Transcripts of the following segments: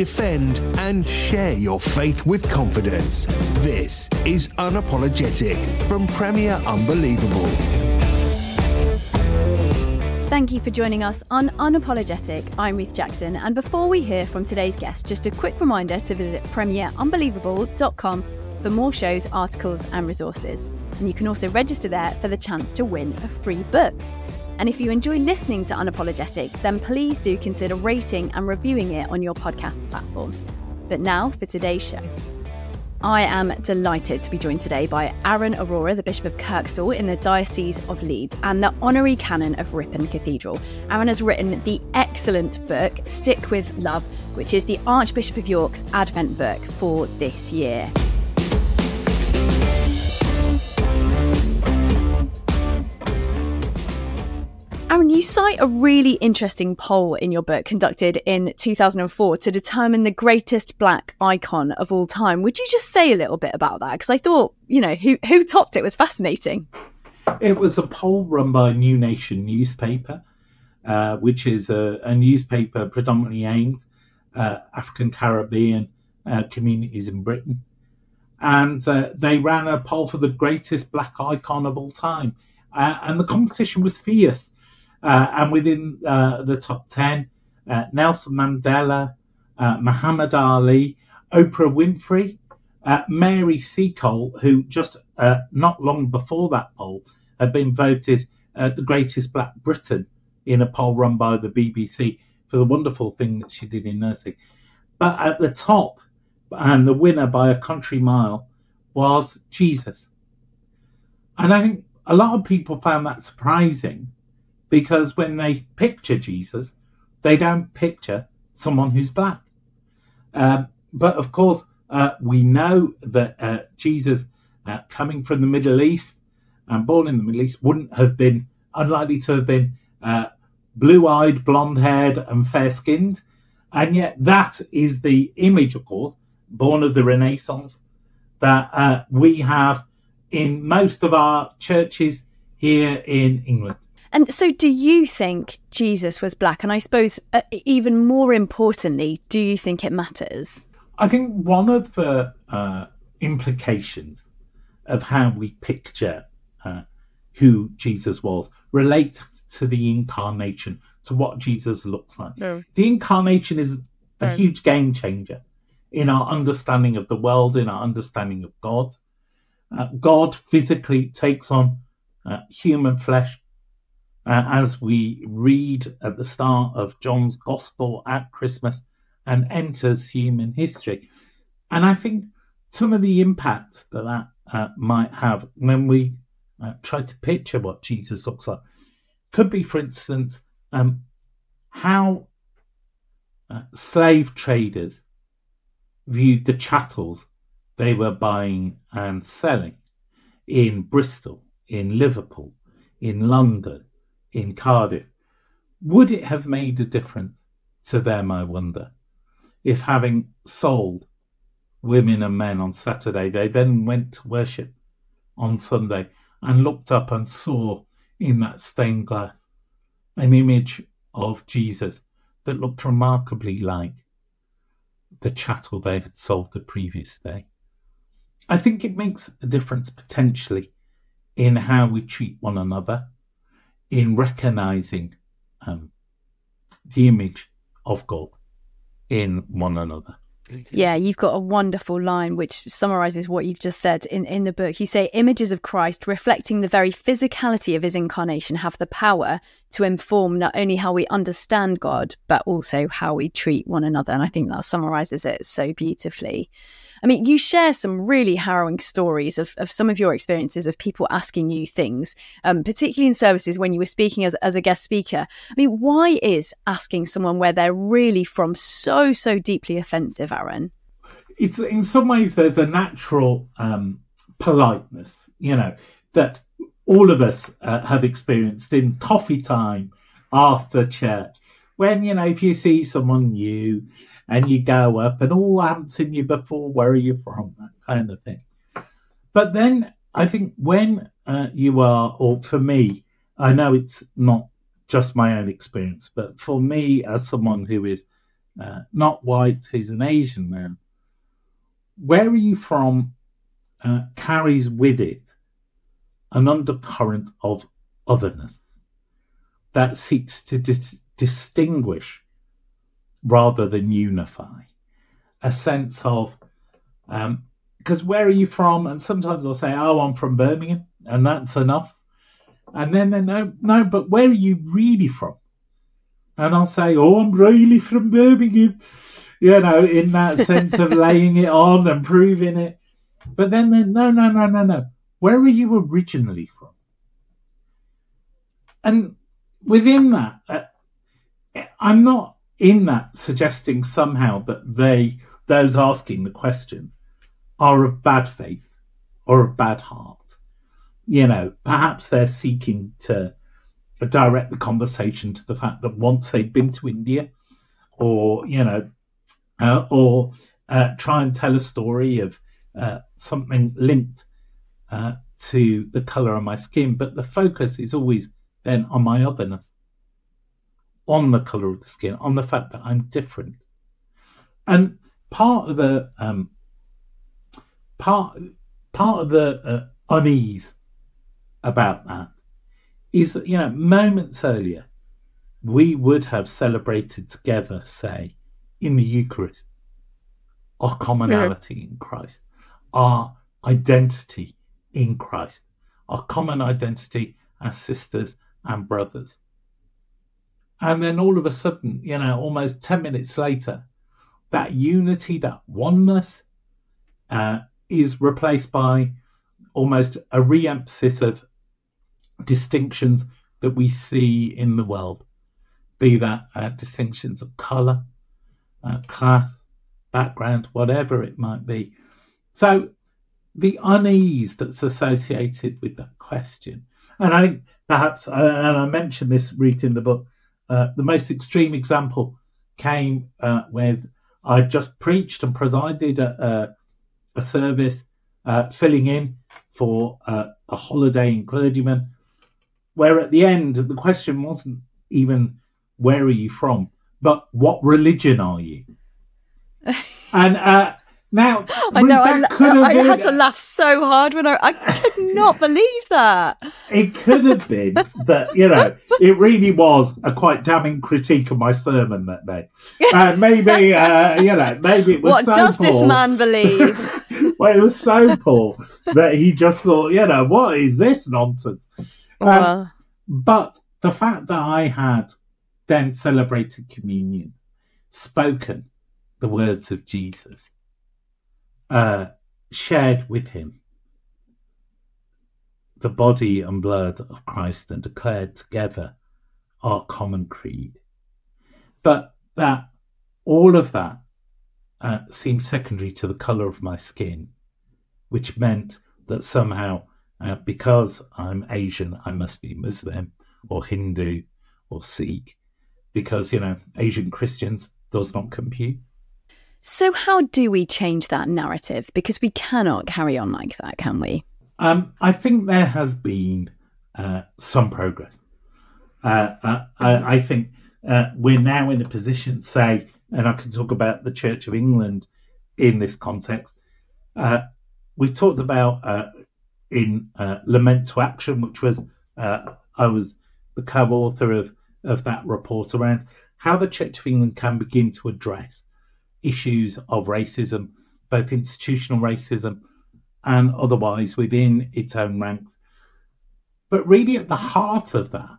Defend, and share your faith with confidence. This is Unapologetic from Premier Unbelievable. Thank you for joining us on Unapologetic. I'm Ruth Jackson, and before we hear from today's guest, just a quick reminder to visit premierunbelievable.com for more shows, articles, and resources. And you can also register there for the chance to win a free book. And if you enjoy listening to Unapologetic, then please do consider rating and reviewing it on your podcast platform. But now for today's show. I am delighted to be joined today by Arun Arora, the Bishop of Kirkstall in the Diocese of Leeds and the Honorary Canon of Ripon Cathedral. Arun has written the excellent book Stick with Love, which is the Archbishop of York's Advent book for this year. Arun, you cite a really interesting poll in your book conducted in 2004 to determine the greatest black icon of all time. Would you just say a little bit about that? Because I thought, you know, who, who topped it was fascinating. It was a poll run by New Nation newspaper, uh, which is a, a, newspaper predominantly aimed at African Caribbean uh, communities in Britain. And uh, they ran a poll for the greatest black icon of all time. Uh, and the competition was fierce. Uh, and within uh, the top 10, uh, Nelson Mandela, Muhammad Ali, Oprah Winfrey, Mary Seacole, who just not long before that poll had been voted the greatest Black Briton in a poll run by the BBC for the wonderful thing that she did in nursing. But at the top, and the winner by a country mile, was Jesus. And I think a lot of people found that surprising because when they picture Jesus, they don't picture someone who's black. Um, but of course, uh, we know that uh, Jesus, uh, coming from the Middle East and born in the Middle East, wouldn't have been unlikely to have been uh, blue eyed, blonde haired, and fair skinned. And yet, that is the image, of course, born of the Renaissance, that uh, we have in most of our churches here in England. And so, do you think Jesus was black? And I suppose, uh, even more importantly, do you think it matters? I think one of the uh, implications of how we picture uh, who Jesus was relate to the incarnation, to what Jesus looks like. No. The incarnation is a no. huge game changer in our understanding of the world, in our understanding of God. Uh, God physically takes on uh, human flesh uh, as we read at the start of John's Gospel at Christmas and enters human history. And I think some of the impact that that uh, might have when we uh, try to picture what Jesus looks like could be, for instance, um, how uh, slave traders viewed the chattels they were buying and selling in Bristol, in Liverpool, in London, in Cardiff, would it have made a difference to them, I wonder, if having sold women and men on Saturday, they then went to worship on Sunday and looked up and saw in that stained glass an image of Jesus that looked remarkably like the chattel they had sold the previous day. I think it makes a difference potentially in how we treat one another in recognizing um, the image of God in one another. Yeah, you've got a wonderful line which summarizes what you've just said in, in the book. You say images of Christ reflecting the very physicality of his incarnation have the power to inform not only how we understand God, but also how we treat one another. And I think that summarizes it so beautifully. I mean, you share some really harrowing stories of, of some of your experiences of people asking you things, um, particularly in services when you were speaking as, as a guest speaker. I mean, why is asking someone where they're really from so, so deeply offensive, Arun? It's in some ways there's a natural um, politeness, you know, that all of us uh, have experienced in coffee time after church. When, you know, if you see someone new and you go up and oh, I haven't seen you before. Where are you from? That kind of thing. But then I think when uh, you are, or for me, I know it's not just my own experience, but for me, as someone who is uh, not white, who's an Asian man, where are you from uh, carries with it an undercurrent of otherness that seeks to dis- distinguish rather than unify. A sense of, um because um, where are you from? And sometimes I'll say, oh, I'm from Birmingham, and that's enough. And then they know, no, but where are you really from? And I'll say, oh, I'm really from Birmingham, you know, in that sense of laying it on and proving it. But then, then no, no, no, no, no. Where are you originally from? And within that, uh, I'm not in that suggesting somehow that they, those asking the questions, are of bad faith or of bad heart. You know, perhaps they're seeking to direct the conversation to the fact that once they've been to India, or you know, uh, or uh, try and tell a story of uh, something linked uh, to the color of my skin, but the focus is always then on my otherness on the color of the skin, on the fact that I'm different. And part of the um, part part of the uh, unease about that is that you know moments earlier we would have celebrated together, say, in the Eucharist, our commonality mm-hmm. in Christ, our identity in Christ, our common identity as sisters and brothers. And then all of a sudden, you know, almost 10 minutes later, that unity, that oneness uh, is replaced by almost a re emphasis of distinctions that we see in the world, be that uh, distinctions of colour, uh, class, background, whatever it might be. So the unease that's associated with that question, and I think perhaps, and I mentioned this reading in the book, uh, the most extreme example came uh, when I just preached and presided at uh, a service uh, filling in for uh, a holidaying clergyman, where at the end the question wasn't even where are you from, but what religion are you? and now, I know I, I, I had to laugh so hard when I, I could not believe that. It could have been that, you know, it really was a quite damning critique of my sermon that day. Uh, maybe, uh, you know, maybe it was What so does poor. this man believe? well, it was so poor that he just thought, you know, what is this nonsense? Um, well, but the fact that I had then celebrated communion, spoken the words of Jesus, uh, shared with him the body and blood of Christ and declared together our common creed. But that all of that uh, seemed secondary to the colour of my skin, which meant that somehow, uh, because I'm Asian, I must be Muslim or Hindu or Sikh, because, you know, Asian Christians does not compute. So, how do we change that narrative? Because we cannot carry on like that, can we? Um, I think there has been uh, some progress. Uh, uh, I, I, think uh, we're now in a position, say, and I can talk about the Church of England in this context. Uh, we talked about uh, in Lament to Action, which was I was the co-author of of that report around how the Church of England can begin to address issues of racism, both institutional racism and otherwise within its own ranks. But really, at the heart of that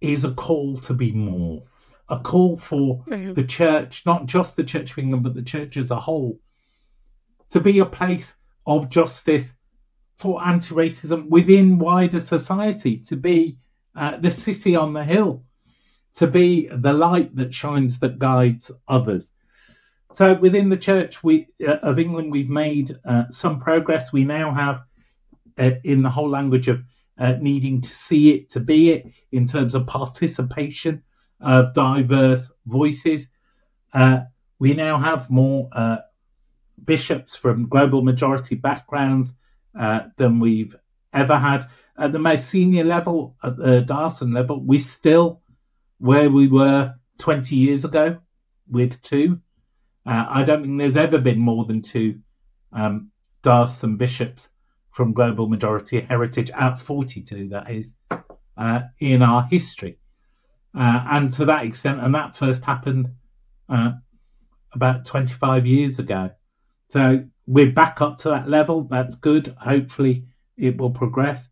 is a call to be more, a call for mm-hmm. the church, not just the Church of England, but the church as a whole, to be a place of justice for anti racism within wider society, to be uh, the city on the hill, to be the light that shines that guides others. So within the Church we, uh, of England, we've made uh, some progress. We now have, uh, in the whole language of uh, needing to see it to be it, in terms of participation of diverse voices. Uh, we now have more uh, bishops from global majority backgrounds than we've ever had. At the most senior level, at the diocesan level, We're still where we were 20 years ago with two. Uh, I don't think there's ever been more than two um, and bishops from global majority heritage, at 42, that is, uh, in our history. Uh, and to that extent, and that first happened uh, about 25 years ago. So we're back up to that level. That's good. Hopefully, it will progress.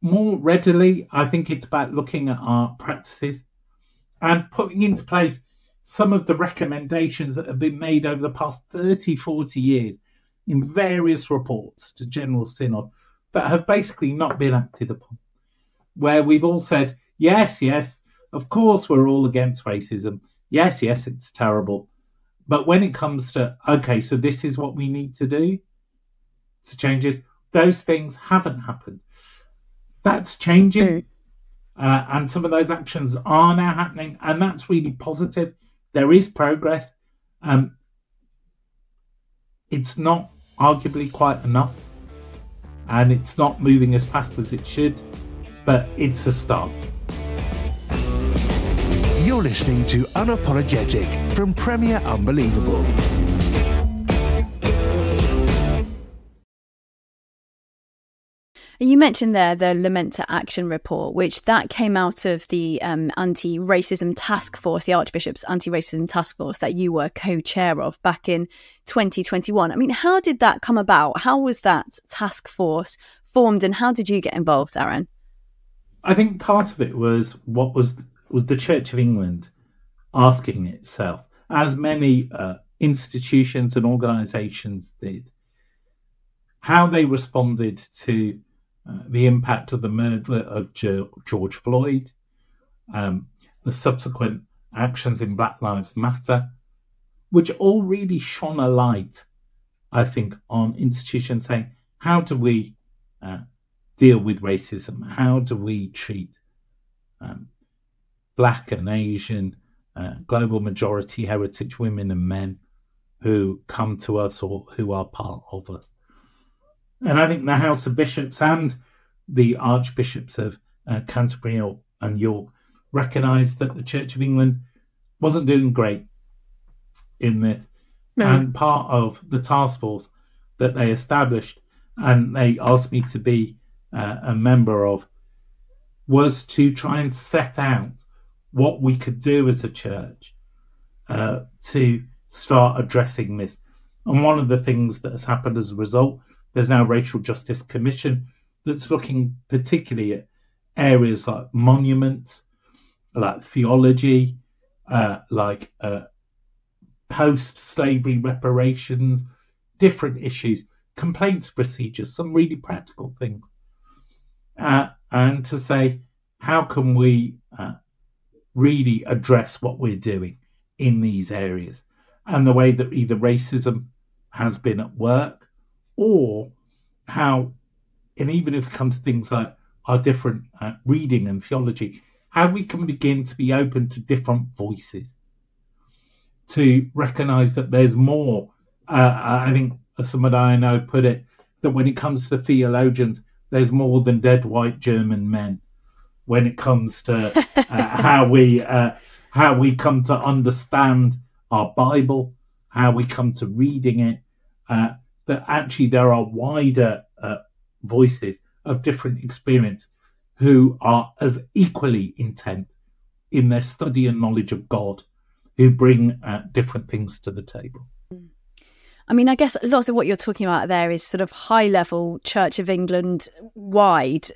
More readily, I think it's about looking at our practices and putting into place some of the recommendations that have been made over the past 30, 40 years in various reports to General Synod that have basically not been acted upon. Where we've all said, yes, yes, of course we're all against racism. Yes, yes, it's terrible. But when it comes to, okay, so this is what we need to do to change this, those things haven't happened. That's changing. Mm. Uh, and some of those actions are now happening, and that's really positive. There is progress. Um, it's not arguably quite enough, and it's not moving as fast as it should, but it's a start. You're listening to Unapologetic from Premier Unbelievable. You mentioned there the Lament to Action report, which that came out of the um, anti-racism task force, the Archbishop's anti-racism task force that you were co-chair of back in 2021. I mean, how did that come about? How was that task force formed, and how did you get involved, Arun? I think part of it was what was was the Church of England asking itself, as many uh, institutions and organisations did, how they responded to uh, the impact of the murder of George Floyd, um, the subsequent actions in Black Lives Matter, which all really shone a light, I think, on institutions saying, how do we uh, deal with racism? How do we treat um, Black and Asian, uh, global majority heritage women and men who come to us or who are part of us? And I think the House of Bishops and the Archbishops of uh, Canterbury and York recognised that the Church of England wasn't doing great in this. No. And part of the task force that they established and they asked me to be uh, a member of was to try and set out what we could do as a church uh, to start addressing this. And one of the things that has happened as a result there's now a racial justice commission that's looking particularly at areas like monuments, like theology, uh, like uh, post slavery reparations, different issues, complaints procedures, some really practical things. Uh, and to say, how can we uh, really address what we're doing in these areas? And the way that either racism has been at work or how, and even if it comes to things like our different uh, reading and theology, how we can begin to be open to different voices, to recognize that there's more. Uh, I think somebody I know put it that when it comes to theologians, there's more than dead white German men. When it comes to uh, how we uh, how we come to understand our Bible, how we come to reading it, uh, that actually there are wider uh, voices of different experience who are as equally intent in their study and knowledge of God, who bring uh, different things to the table. I mean, I guess lots of what you're talking about there is sort of high level Church of England wide,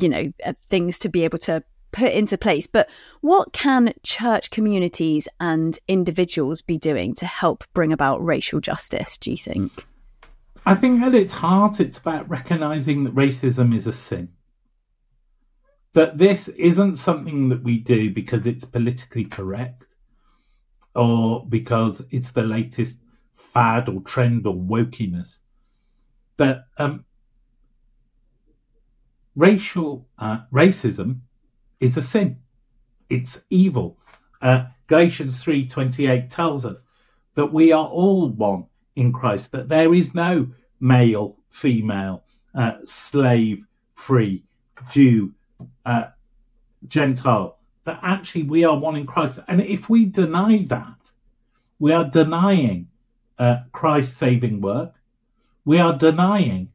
you know, uh, things to be able to put into place. But what can church communities and individuals be doing to help bring about racial justice, do you think? I think at its heart, it's about recognizing that racism is a sin. That this isn't something that we do because it's politically correct or because it's the latest fad or trend or wokiness. But um, racial uh, racism is a sin. It's evil. Uh, Galatians 3:28 tells us that we are all one in Christ, that there is no male, female, uh, slave, free, Jew, uh, Gentile, that actually we are one in Christ. And if we deny that, we are denying uh, Christ's saving work. We are denying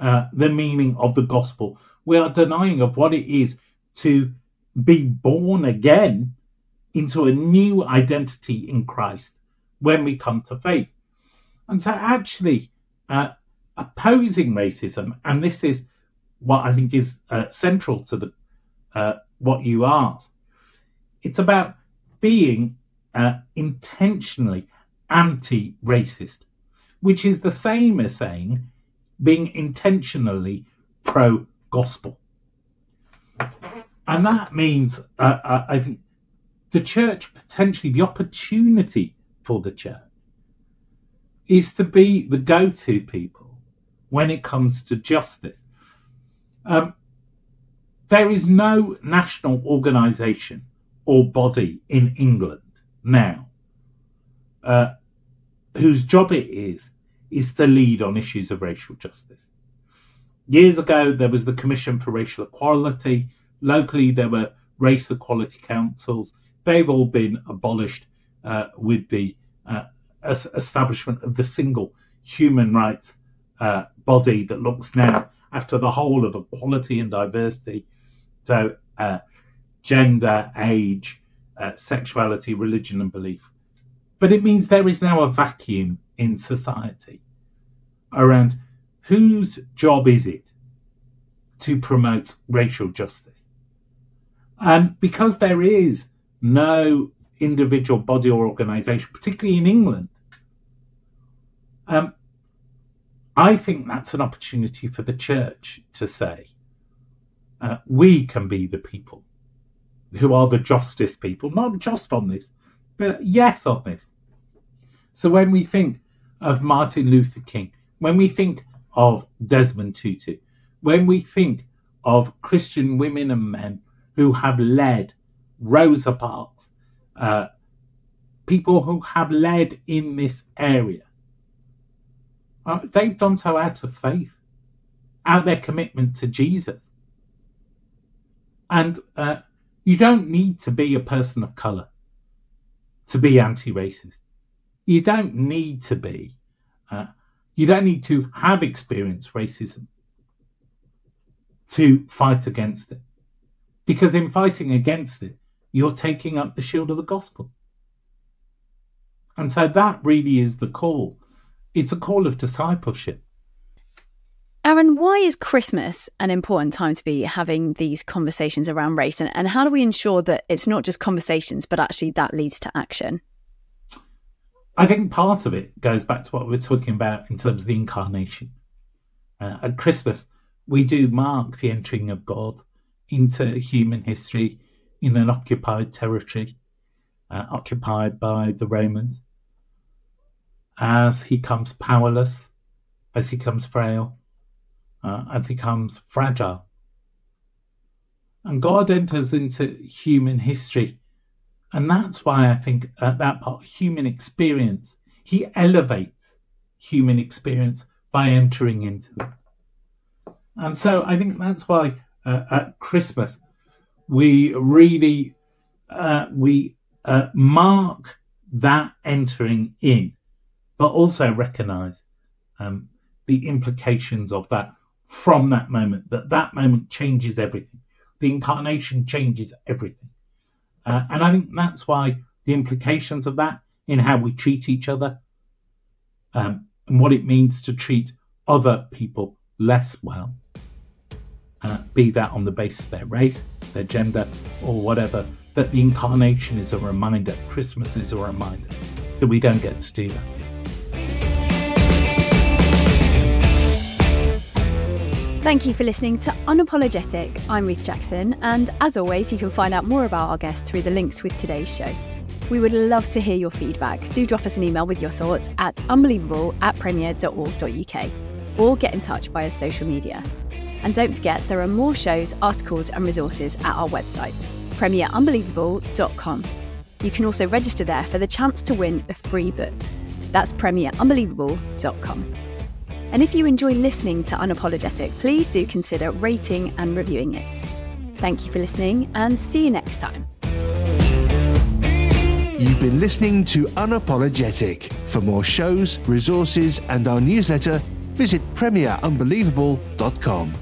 uh, the meaning of the gospel. We are denying of what it is to be born again into a new identity in Christ when we come to faith. And so, actually, uh, opposing racism, and this is what I think is uh, central to the uh, what you asked. It's about being uh, intentionally anti-racist, which is the same as saying being intentionally pro-gospel. And that means, uh, I think, the church potentially, the opportunity for the church is to be the go to people when it comes to justice. Um, there is no national organisation or body in England now uh, whose job it is is to lead on issues of racial justice. Years ago, there was the Commission for Racial Equality, Locally, there were race equality councils. They've all been abolished uh, with the uh, establishment of the single human rights uh, body that looks now after the whole of equality and diversity. So, uh, gender, age, uh, sexuality, religion, and belief. But it means there is now a vacuum in society around whose job is it to promote racial justice? And because there is no individual body or organization, particularly in England, um, I think that's an opportunity for the church to say, uh, we can be the people who are the justice people, not just on this, but yes on this. So when we think of Martin Luther King, when we think of Desmond Tutu, when we think of Christian women and men who have led Rosa Parks, uh, people who have led in this area. Uh, they've done so out of faith, out their commitment to Jesus. And uh, you don't need to be a person of colour to be anti racist. You don't need to be, uh, you don't need to have experienced racism to fight against it. Because in fighting against it, you're taking up the shield of the gospel. And so that really is the call. It's a call of discipleship. Arun, why is Christmas an important time to be having these conversations around race? And, and how do we ensure that it's not just conversations, but actually that leads to action? I think part of it goes back to what we are talking about in terms of the incarnation. Uh, at Christmas, we do mark the entering of God into human history in an occupied territory, uh, occupied by the Romans. As he comes powerless, as he comes frail, uh, as he comes fragile. And God enters into human history. And that's why I think at that part, human experience, he elevates human experience by entering into it. And so I think that's why uh, at Christmas, we really uh, we uh, mark that entering in, but also recognise um, the implications of that from that moment. That that moment changes everything. The incarnation changes everything, uh, and I think that's why the implications of that in how we treat each other um, and what it means to treat other people less well, uh, be that on the basis of their race, their gender, or whatever, that the incarnation is a reminder, Christmas is a reminder that we don't get to do that. Thank you for listening to Unapologetic. I'm Ruth Jackson, and as always, you can find out more about our guests through the links with today's show. We would love to hear your feedback. Do drop us an email with your thoughts at unbelievable at premier.org.uk or get in touch via social media. And don't forget, there are more shows, articles, and resources at our website, premierunbelievable.com. You can also register there for the chance to win a free book. That's premierunbelievable.com. And if you enjoy listening to Unapologetic, please do consider rating and reviewing it. Thank you for listening and see you next time. You've been listening to Unapologetic. For more shows, resources, and our newsletter, visit premierunbelievable.com.